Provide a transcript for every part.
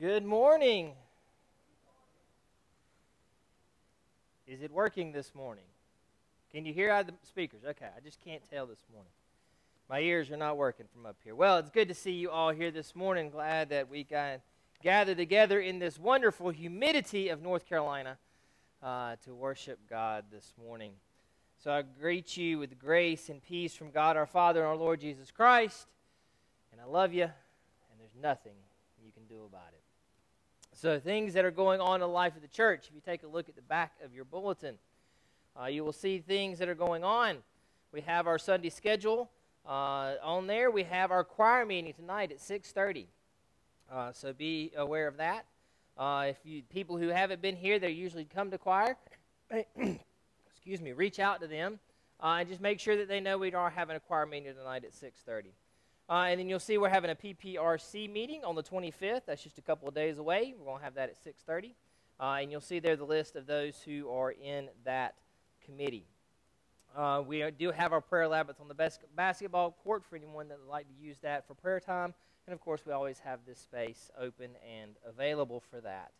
Good morning. Is it working this morning? Can you hear the speakers? Okay, I just can't tell this morning. My ears are not working from up here. Well, it's good to see you all here this morning. Glad that we got gathered together in this wonderful humidity of North Carolina uh, to worship God this morning. So I greet you with grace and peace from God our Father and our Lord Jesus Christ. And I love you, and there's nothing you can do about it. So, things that are going on in the life of the church, if you take a look at the back of your bulletin, uh, you will see things that are going on. We have our Sunday schedule. Uh, on there, we have our choir meeting tonight at 6.30. Uh, so be aware of that. Uh, if you people who haven't been here, they usually come to choir. excuse me, reach out to them uh, and just make sure that they know we are having a choir meeting tonight at 6.30. Uh, and then you'll see we're having a PPRC meeting on the 25th. That's just a couple of days away. We're going to have that at 6:30, uh, and you'll see there the list of those who are in that committee. Uh, we do have our prayer lab on the bas- basketball court for anyone that would like to use that for prayer time. And of course, we always have this space open and available for that.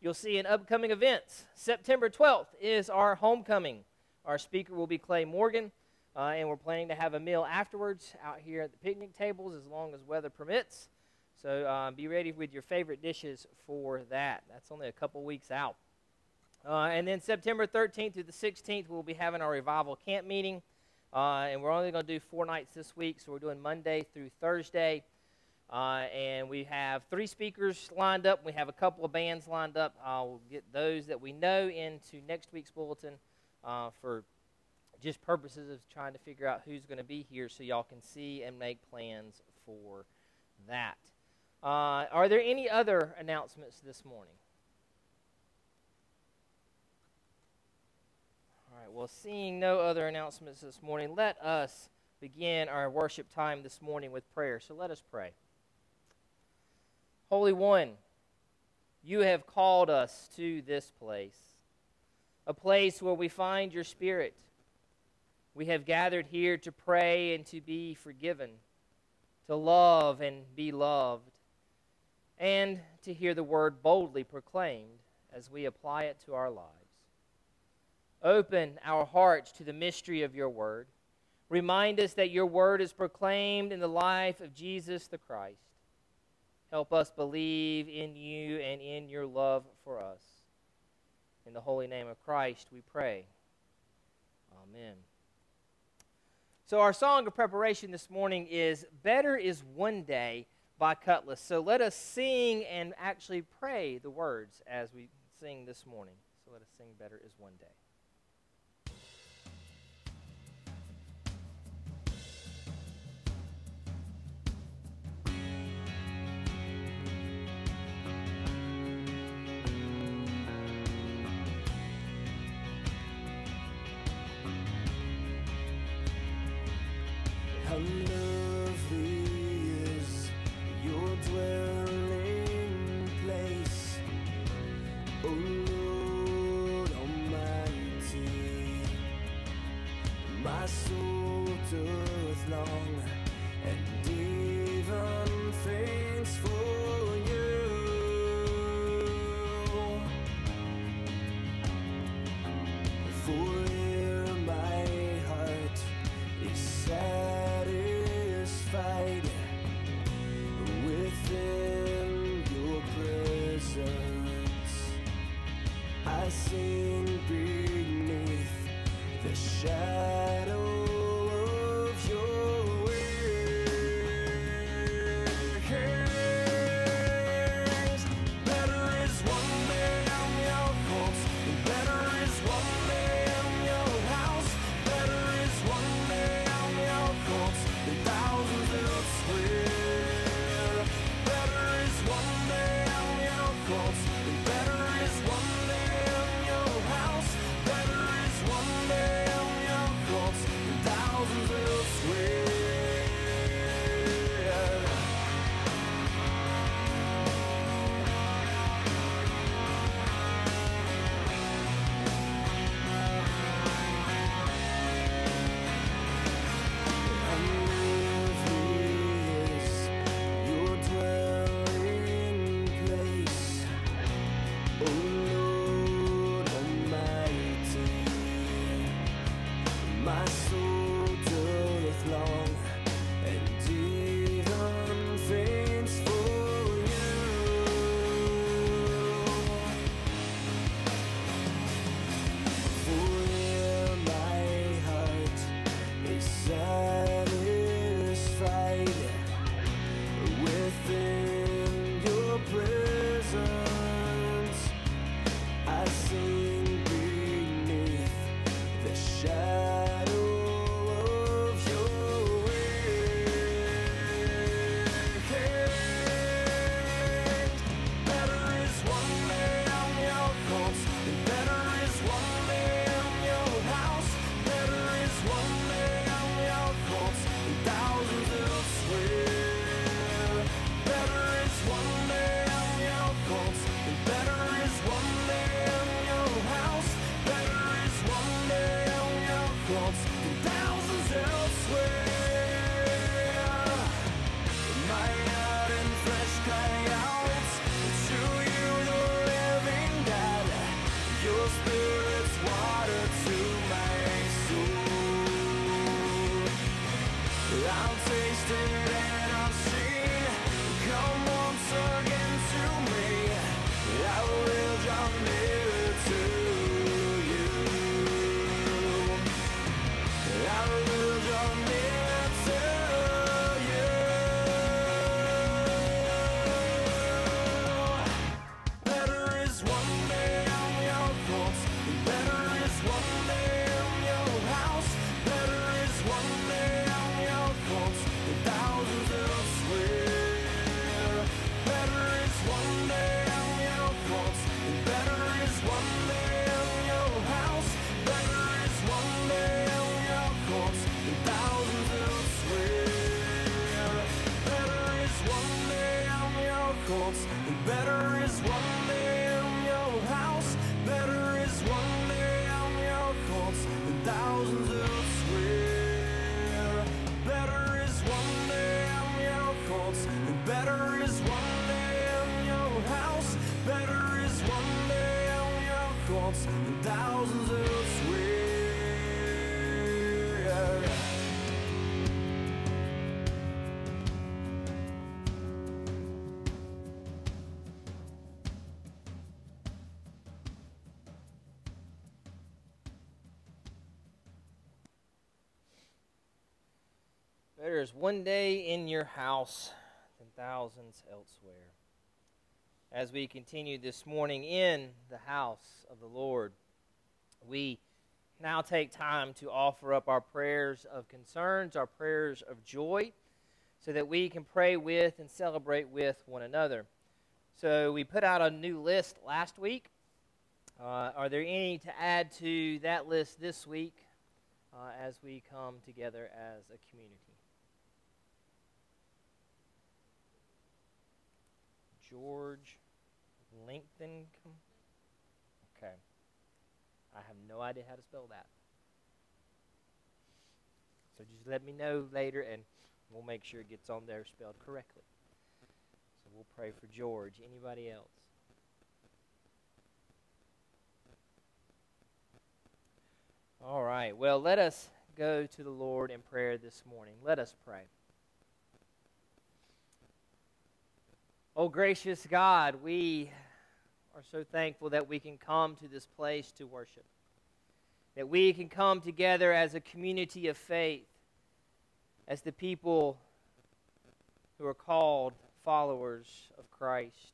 You'll see in upcoming events, September 12th is our homecoming. Our speaker will be Clay Morgan. Uh, and we're planning to have a meal afterwards out here at the picnic tables as long as weather permits. So uh, be ready with your favorite dishes for that. That's only a couple weeks out. Uh, and then September 13th through the 16th, we'll be having our revival camp meeting. Uh, and we're only going to do four nights this week, so we're doing Monday through Thursday. Uh, and we have three speakers lined up. We have a couple of bands lined up. I'll get those that we know into next week's bulletin uh, for just purposes of trying to figure out who's going to be here so y'all can see and make plans for that. Uh, are there any other announcements this morning? All right, well, seeing no other announcements this morning, let us begin our worship time this morning with prayer. So let us pray. Holy One, you have called us to this place, a place where we find your Spirit we have gathered here to pray and to be forgiven, to love and be loved, and to hear the word boldly proclaimed as we apply it to our lives. Open our hearts to the mystery of your word. Remind us that your word is proclaimed in the life of Jesus the Christ. Help us believe in you and in your love for us. In the holy name of Christ we pray. Amen. So, our song of preparation this morning is Better is One Day by Kutless. So, let us sing and actually pray the words as we sing this morning. So, let us sing Better is One Day. There is one day in your house than thousands elsewhere. As we continue this morning in the house of the Lord, we now take time to offer up our prayers of concerns, our prayers of joy, so that we can pray with and celebrate with one another. So we put out a new list last week. Uh, are there any to add to that list this week uh, as we come together as a community? George Lincoln. Okay. I have no idea how to spell that. So just let me know later and we'll make sure it gets on there spelled correctly. So we'll pray for George. Anybody else? All right. Well, let us go to the Lord in prayer this morning. Let us pray. Oh, gracious God, we are so thankful that we can come to this place to worship, that we can come together as a community of faith, as the people who are called followers of Christ.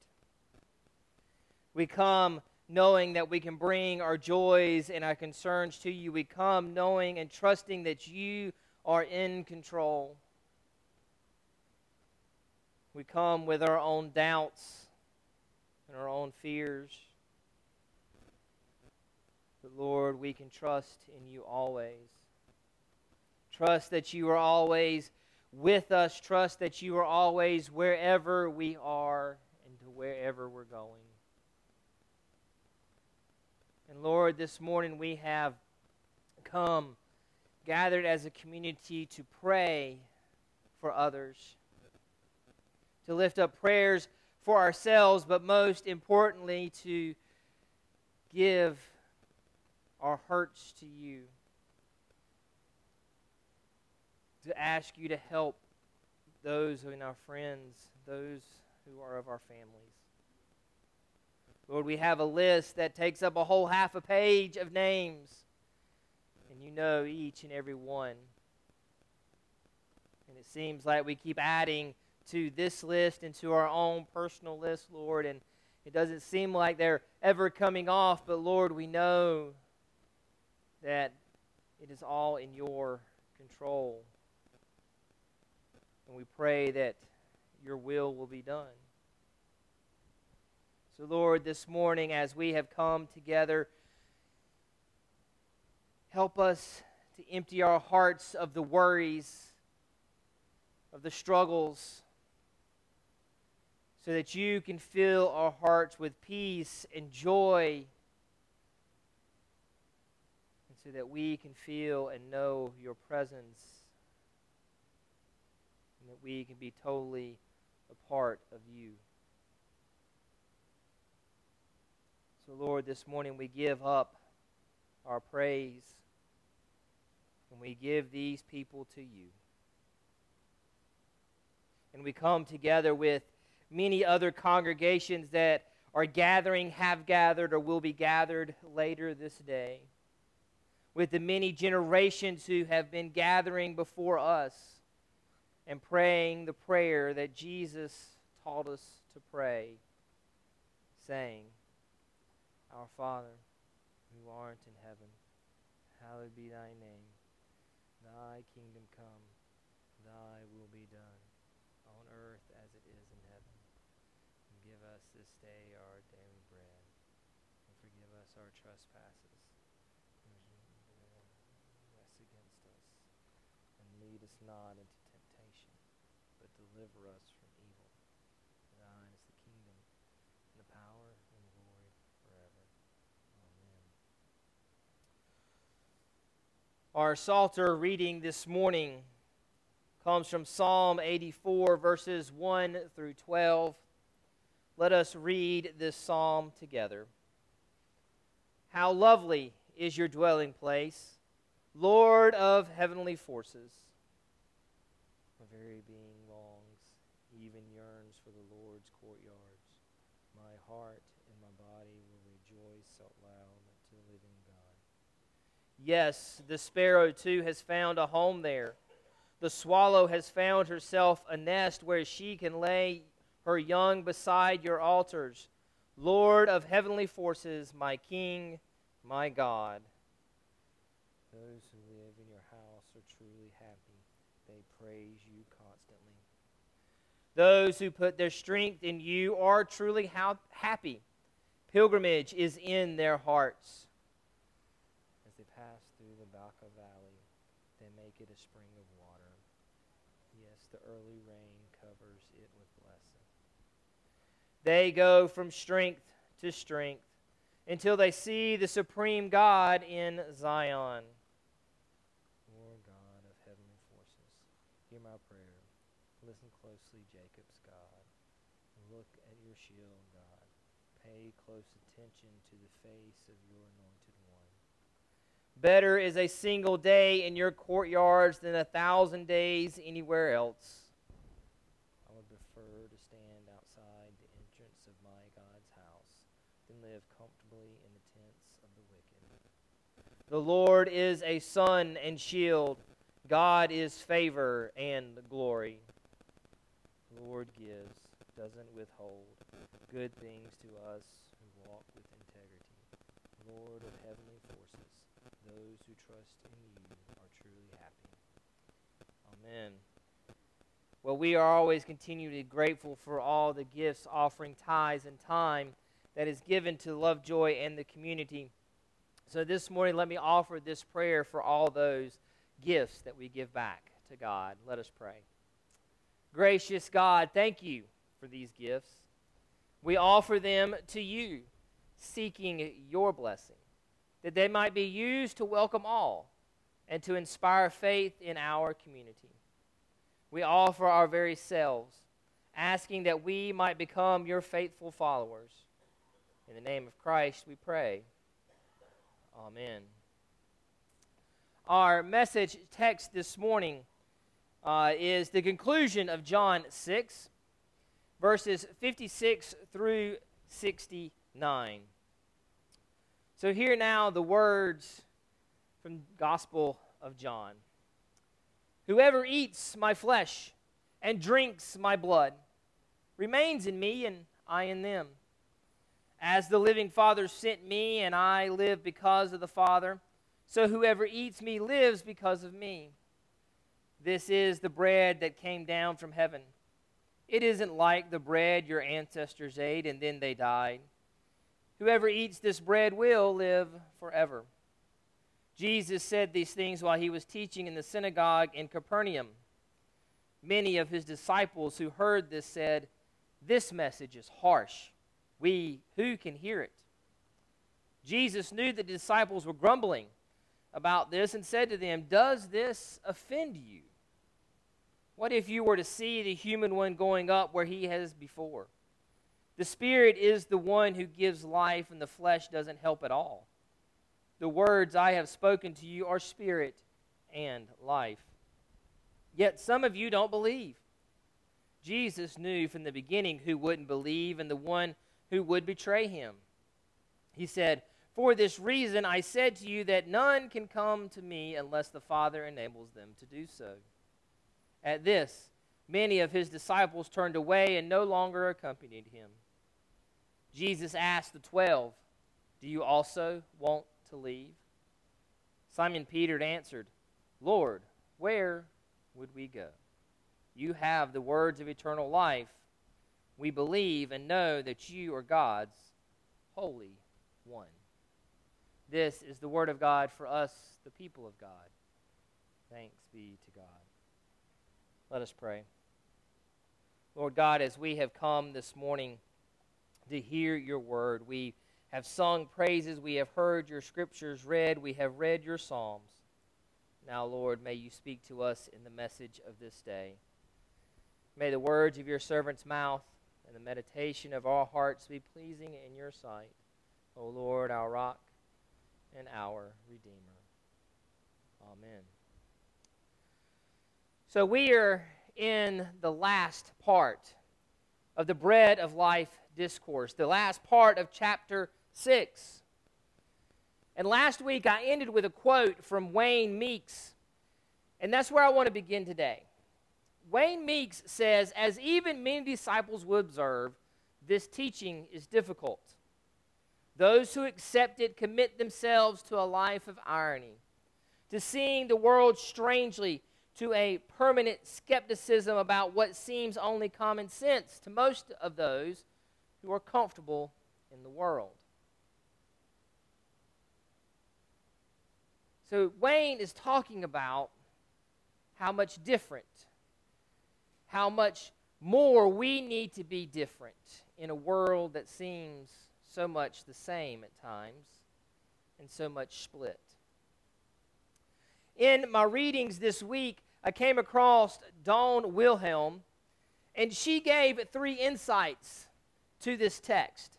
We come knowing that we can bring our joys and our concerns to you. We come knowing and trusting that you are in control. We come with our own doubts and our own fears. But Lord, we can trust in you always. Trust that you are always with us. Trust that you are always wherever we are and to wherever we're going. And Lord, this morning we have come gathered as a community to pray for others to lift up prayers for ourselves, but most importantly, to give our hurts to you. to ask you to help those who are in our friends, those who are of our families. Lord, we have a list that takes up a whole half a page of names, and you know each and every one. And it seems like we keep adding to this list and to our own personal list, Lord, and it doesn't seem like they're ever coming off, but Lord, we know that it is all in your control. And we pray that your will will be done. So, Lord, this morning as we have come together, help us to empty our hearts of the worries, of the struggles, so that you can fill our hearts with peace and joy, and so that we can feel and know your presence, and that we can be totally a part of you. So, Lord, this morning we give up our praise and we give these people to you. And we come together with many other congregations that are gathering, have gathered, or will be gathered later this day. With the many generations who have been gathering before us and praying the prayer that Jesus taught us to pray, saying, Our Father, who art in heaven, hallowed be thy name. Thy kingdom come, thy will be done, on earth as it is in heaven. And give us day our daily bread, and forgive us our trespasses, us against us, and lead us not into temptation, but deliver us from evil. For thine is the kingdom, and the power, and the glory forever. Amen. Our Psalter reading this morning comes from Psalm 84, verses 1 through 12. Let us read this psalm together. How lovely is your dwelling place, Lord of heavenly forces. My very being longs, even yearns for the Lord's courtyards. My heart and my body will rejoice out loud to the living God. Yes, the sparrow too has found a home there. The swallow has found herself a nest where she can lay her young beside your altars. Lord of heavenly forces, my King, my God. Those who live in your house are truly happy. They praise you constantly. Those who put their strength in you are truly ha- happy. Pilgrimage is in their hearts. As they pass through the Baca Valley, they make it a spring of water. Yes, the early rain covers it with blessing. They go from strength to strength until they see the supreme God in Zion. Lord God of heavenly forces, hear my prayer. Listen closely, Jacob's God. Look at your shield, God. Pay close attention to the face of your anointed one. Better is a single day in your courtyards than a thousand days anywhere else. I would prefer to stand outside the entrance of my God's house than live comfortably in the tents of the wicked. The Lord is a sun and shield. God is favor and glory. The Lord gives, doesn't withhold good things to us who walk with integrity. Lord of heavenly forces, those who trust in you are truly happy. Amen. Well, we are always continually grateful for all the gifts, offering tithes, and time that is given to Lovejoy and the community. So this morning, let me offer this prayer for all those gifts that we give back to God. Let us pray. Gracious God, thank you for these gifts. We offer them to you, seeking your blessing, that they might be used to welcome all and to inspire faith in our community. We offer our very selves, asking that we might become your faithful followers. In the name of Christ, we pray. Amen. Our message text this morning uh, is the conclusion of John 6, verses 56 through 69. So, hear now the words from Gospel of John. Whoever eats my flesh and drinks my blood remains in me, and I in them. As the living Father sent me, and I live because of the Father, so whoever eats me lives because of me. This is the bread that came down from heaven. It isn't like the bread your ancestors ate and then they died. Whoever eats this bread will live forever. Jesus said these things while he was teaching in the synagogue in Capernaum. Many of his disciples who heard this said, This message is harsh we who can hear it? Jesus knew that the disciples were grumbling about this and said to them does this offend you? What if you were to see the human one going up where he has before? The spirit is the one who gives life and the flesh doesn't help at all. The words i have spoken to you are spirit and life. Yet some of you don't believe. Jesus knew from the beginning who wouldn't believe and the one who would betray him. He said, For this reason I said to you that none can come to me unless the Father enables them to do so. At this, many of his disciples turned away and no longer accompanied him. Jesus asked the twelve, Do you also want to leave? Simon Peter answered, Lord, where would we go? You have the words of eternal life we believe and know that you are God's Holy One. This is the Word of God for us, the people of God. Thanks be to God. Let us pray. Lord God, as we have come this morning to hear your word, we have sung praises, we have heard your scriptures read, we have read your psalms. Now, Lord, may you speak to us in the message of this day. May the words of your servant's mouth and the meditation of our hearts be pleasing in your sight, O Lord, our rock and our Redeemer. Amen. So we are in the last part of the Bread of Life discourse, the last part of chapter 6. And last week I ended with a quote from Wayne Meeks, and that's where I want to begin today. Wayne Meeks says, as even many disciples will observe, this teaching is difficult. Those who accept it commit themselves to a life of irony, to seeing the world strangely, to a permanent skepticism about what seems only common sense to most of those who are comfortable in the world. So, Wayne is talking about how much different how much more we need to be different in a world that seems so much the same at times and so much split. In my readings this week, I came across Dawn Wilhelm, and she gave three insights to this text.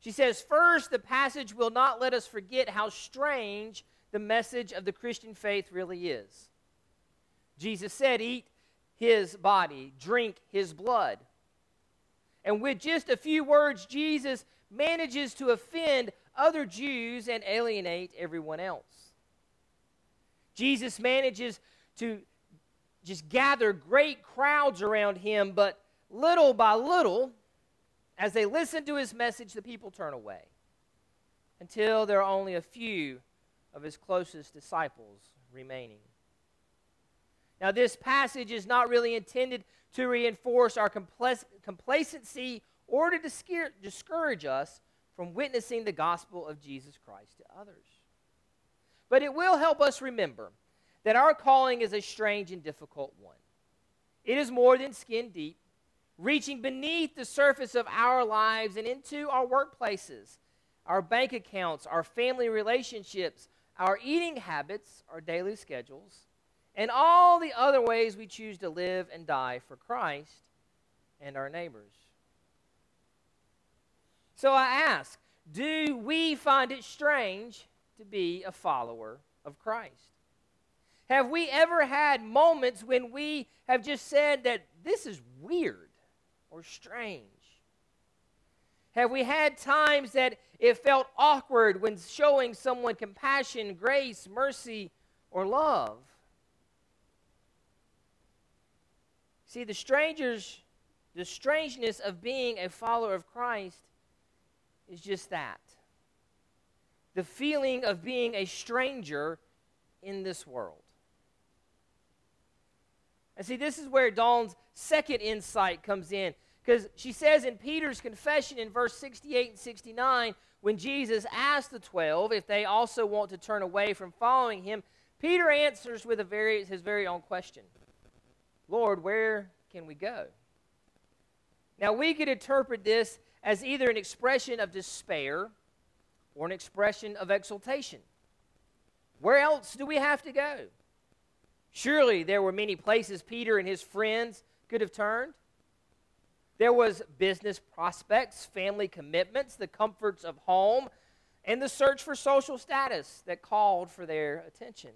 She says, First, the passage will not let us forget how strange the message of the Christian faith really is. Jesus said, Eat his body, drink his blood. And with just a few words, Jesus manages to offend other Jews and alienate everyone else. Jesus manages to just gather great crowds around him, but little by little, as they listen to his message, the people turn away until there are only a few of his closest disciples remaining. Now, this passage is not really intended to reinforce our complacency or to discourage us from witnessing the gospel of Jesus Christ to others. But it will help us remember that our calling is a strange and difficult one. It is more than skin deep, reaching beneath the surface of our lives and into our workplaces, our bank accounts, our family relationships, our eating habits, our daily schedules and all the other ways we choose to live and die for Christ and our neighbors. So I ask, do we find it strange to be a follower of Christ? Have we ever had moments when we have just said that this is weird or strange? Have we had times that it felt awkward when showing someone compassion, grace, mercy, or love? See, the strangers, the strangeness of being a follower of Christ is just that the feeling of being a stranger in this world. And see, this is where Dawn's second insight comes in. Because she says in Peter's confession in verse 68 and 69, when Jesus asked the 12 if they also want to turn away from following him, Peter answers with very, his very own question Lord, where can we go? Now, we could interpret this as either an expression of despair or an expression of exultation. Where else do we have to go? Surely there were many places Peter and his friends could have turned. There was business prospects, family commitments, the comforts of home, and the search for social status that called for their attention.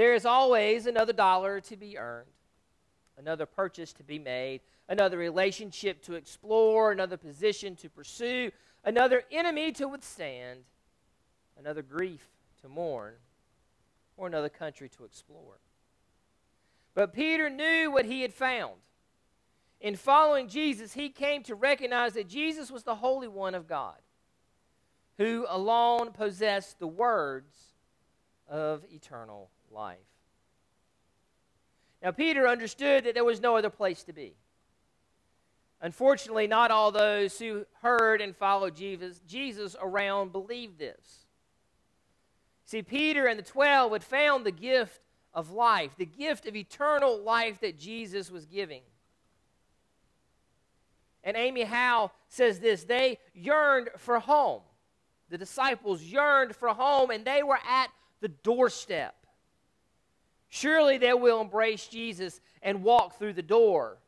There is always another dollar to be earned, another purchase to be made, another relationship to explore, another position to pursue, another enemy to withstand, another grief to mourn, or another country to explore. But Peter knew what he had found. In following Jesus, he came to recognize that Jesus was the Holy One of God, who alone possessed the words of eternal life. Now, Peter understood that there was no other place to be. Unfortunately, not all those who heard and followed Jesus, Jesus around believed this. See, Peter and the twelve had found the gift of life, the gift of eternal life that Jesus was giving. And Amy Howe says this they yearned for home. The disciples yearned for home, and they were at the doorstep. Surely they will embrace Jesus and walk through the door.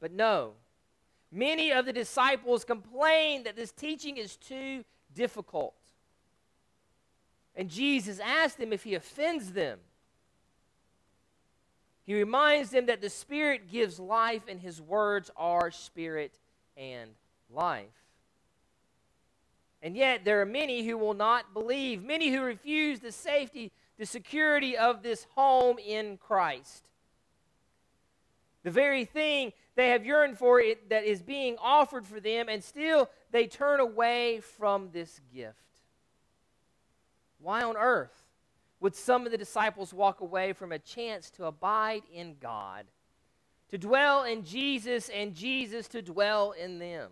But no, many of the disciples complain that this teaching is too difficult. And Jesus asks them if he offends them. He reminds them that the Spirit gives life and his words are spirit and life. And yet, there are many who will not believe, many who refuse the safety, the security of this home in Christ. The very thing they have yearned for it that is being offered for them, and still they turn away from this gift. Why on earth would some of the disciples walk away from a chance to abide in God, to dwell in Jesus, and Jesus to dwell in them?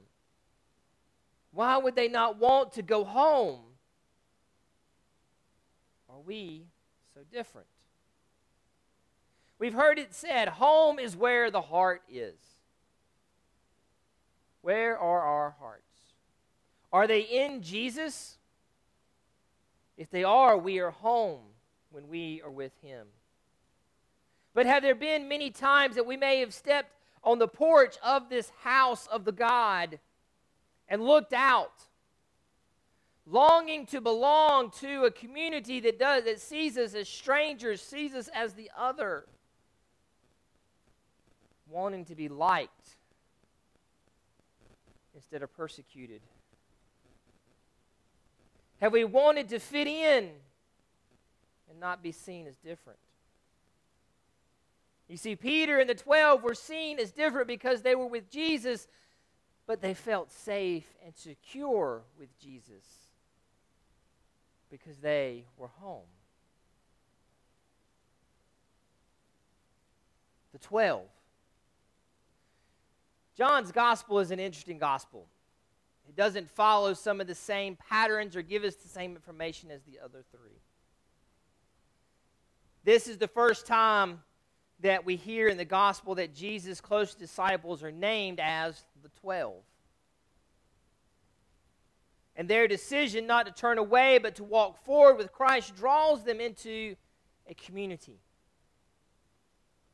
Why would they not want to go home? Are we so different? We've heard it said, home is where the heart is. Where are our hearts? Are they in Jesus? If they are, we are home when we are with Him. But have there been many times that we may have stepped on the porch of this house of the God and looked out, longing to belong to a community that does that sees us as strangers, sees us as the other, wanting to be liked instead of persecuted? Have we wanted to fit in and not be seen as different? You see, Peter and the 12 were seen as different because they were with Jesus, but they felt safe and secure with Jesus because they were home. The 12 John's gospel is an interesting gospel. It doesn't follow some of the same patterns or give us the same information as the other three. This is the first time that we hear in the gospel that Jesus' close disciples are named as the twelve. And their decision not to turn away but to walk forward with Christ draws them into a community,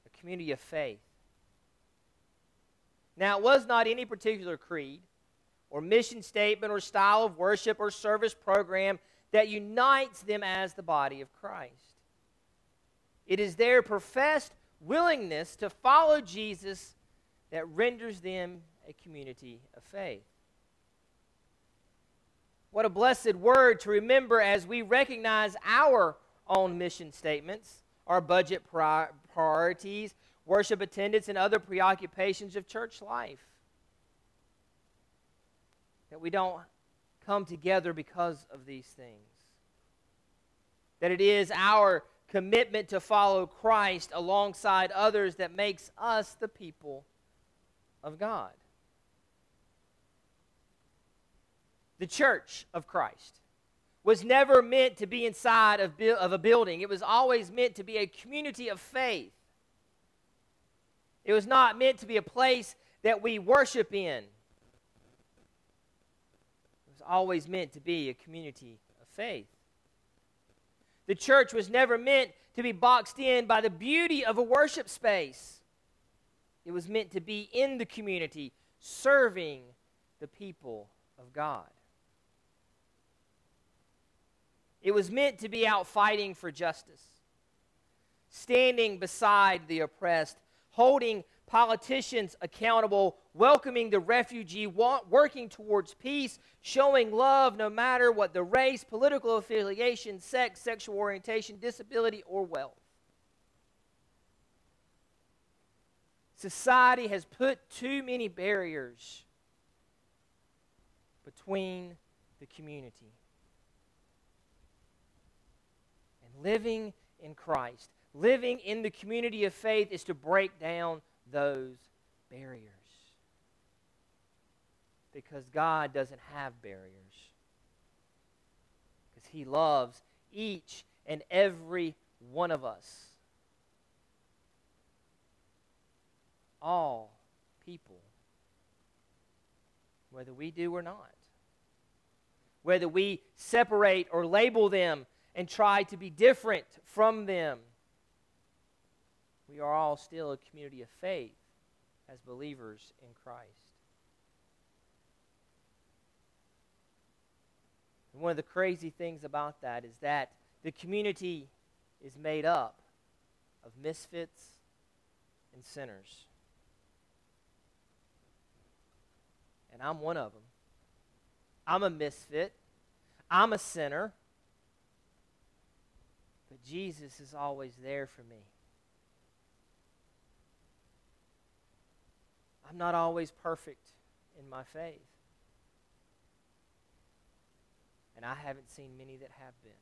a community of faith. Now, it was not any particular creed or mission statement or style of worship or service program that unites them as the body of Christ. It is their professed willingness to follow Jesus that renders them a community of faith. What a blessed word to remember as we recognize our own mission statements, our budget priorities, worship attendance, and other preoccupations of church life. That we don't come together because of these things. That it is our commitment to follow Christ alongside others that makes us the people of God. The church of Christ was never meant to be inside of, of a building, it was always meant to be a community of faith. It was not meant to be a place that we worship in. It was always meant to be a community of faith. The church was never meant to be boxed in by the beauty of a worship space. It was meant to be in the community, serving the people of God. It was meant to be out fighting for justice, standing beside the oppressed, holding politicians accountable, welcoming the refugee, working towards peace, showing love no matter what the race, political affiliation, sex, sexual orientation, disability, or wealth. Society has put too many barriers between the community. And living in Christ, living in the community of faith, is to break down those barriers. Because God doesn't have barriers. Because He loves each and every one of us. All people. Whether we do or not. Whether we separate or label them and try to be different from them we are all still a community of faith as believers in Christ. And one of the crazy things about that is that the community is made up of misfits and sinners. And I'm one of them. I'm a misfit. I'm a sinner. But Jesus is always there for me. I'm not always perfect in my faith. And I haven't seen many that have been.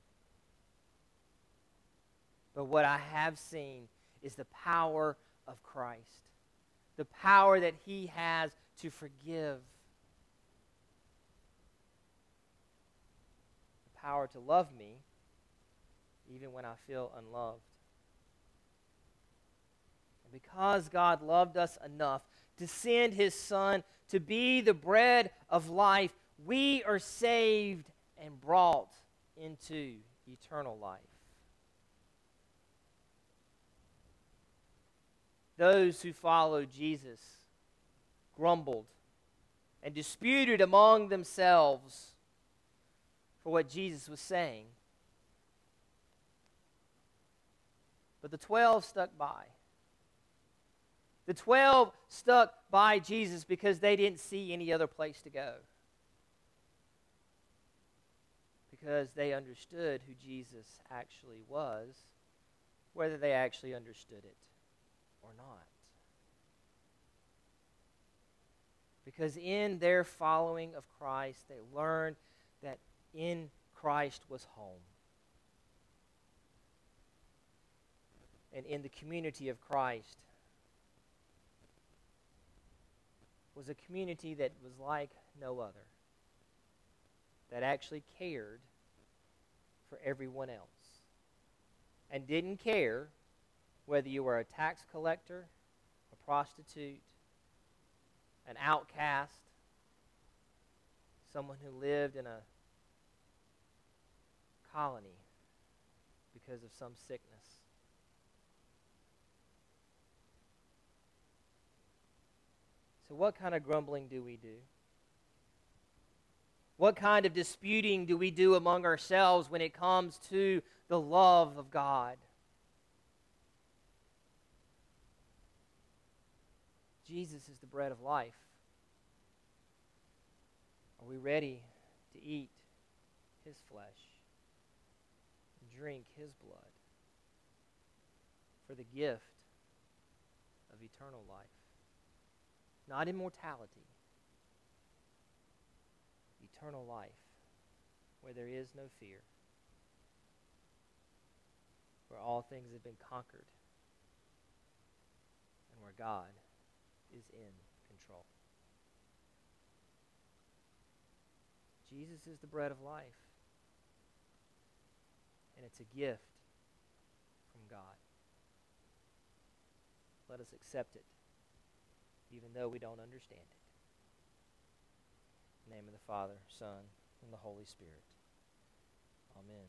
But what I have seen is the power of Christ, the power that He has to forgive, the power to love me even when I feel unloved. And because God loved us enough to send his Son to be the bread of life, we are saved and brought into eternal life. Those who followed Jesus grumbled and disputed among themselves for what Jesus was saying. But the twelve stuck by. The 12 stuck by Jesus because they didn't see any other place to go. Because they understood who Jesus actually was, whether they actually understood it or not. Because in their following of Christ, they learned that in Christ was home. And in the community of Christ, was a community that was like no other, that actually cared for everyone else and didn't care whether you were a tax collector, a prostitute, an outcast, someone who lived in a colony because of some sickness. What kind of grumbling do we do? What kind of disputing do we do among ourselves when it comes to the love of God? Jesus is the bread of life. Are we ready to eat his flesh and drink his blood for the gift of eternal life? Not immortality, eternal life where there is no fear, where all things have been conquered, and where God is in control. Jesus is the bread of life, and it's a gift from God. Let us accept it, even though we don't understand it. Name of the Father, Son, and the Holy Spirit. Amen.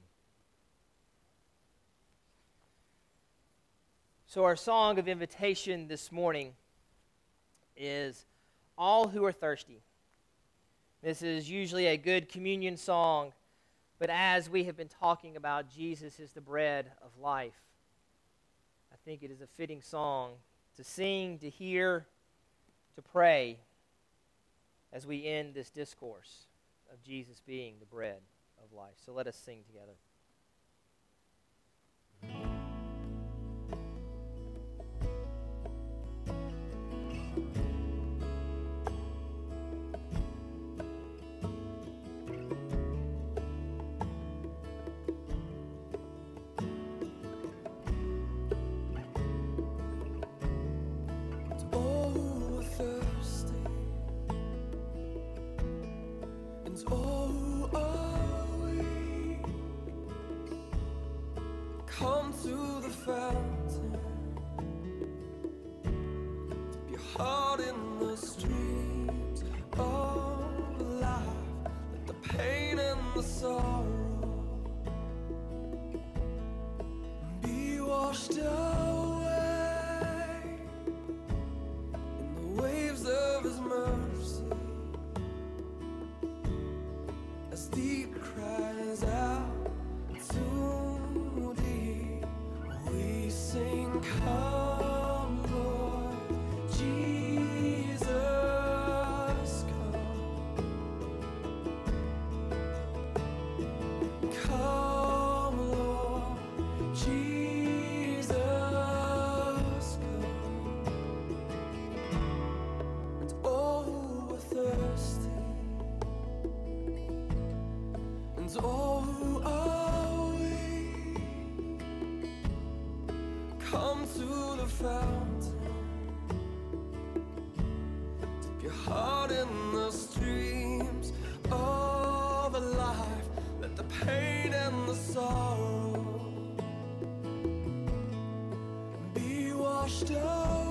So, our song of invitation this morning is All Who Are Thirsty. This is usually a good communion song, but as we have been talking about, Jesus is the bread of life. I think it is a fitting song to sing, to hear, to pray as we end this discourse of Jesus being the bread of life. So let us sing together. to the fountain. Dip your heart in the streams of the life. Let the pain and the sorrow be washed away.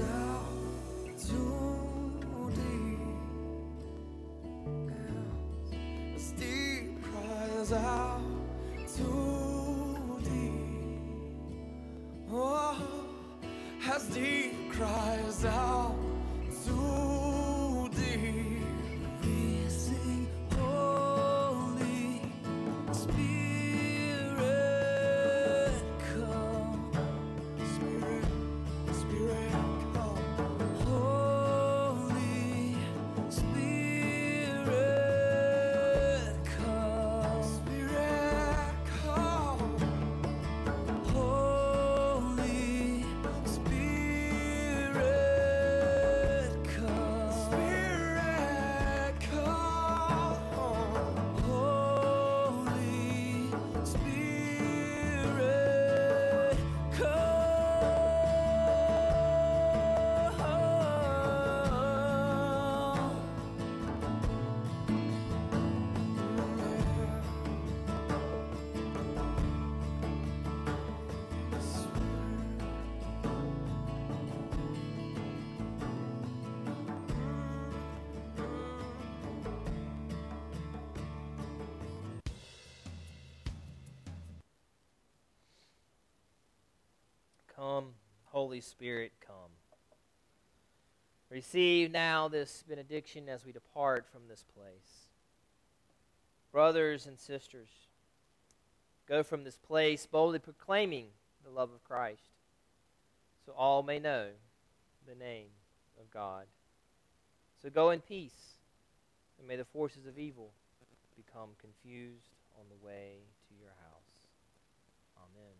Out Holy Spirit, come. Receive now this benediction as we depart from this place. Brothers and sisters, go from this place boldly proclaiming the love of Christ, so all may know the name of God. So go in peace, and may the forces of evil become confused on the way to your house. Amen.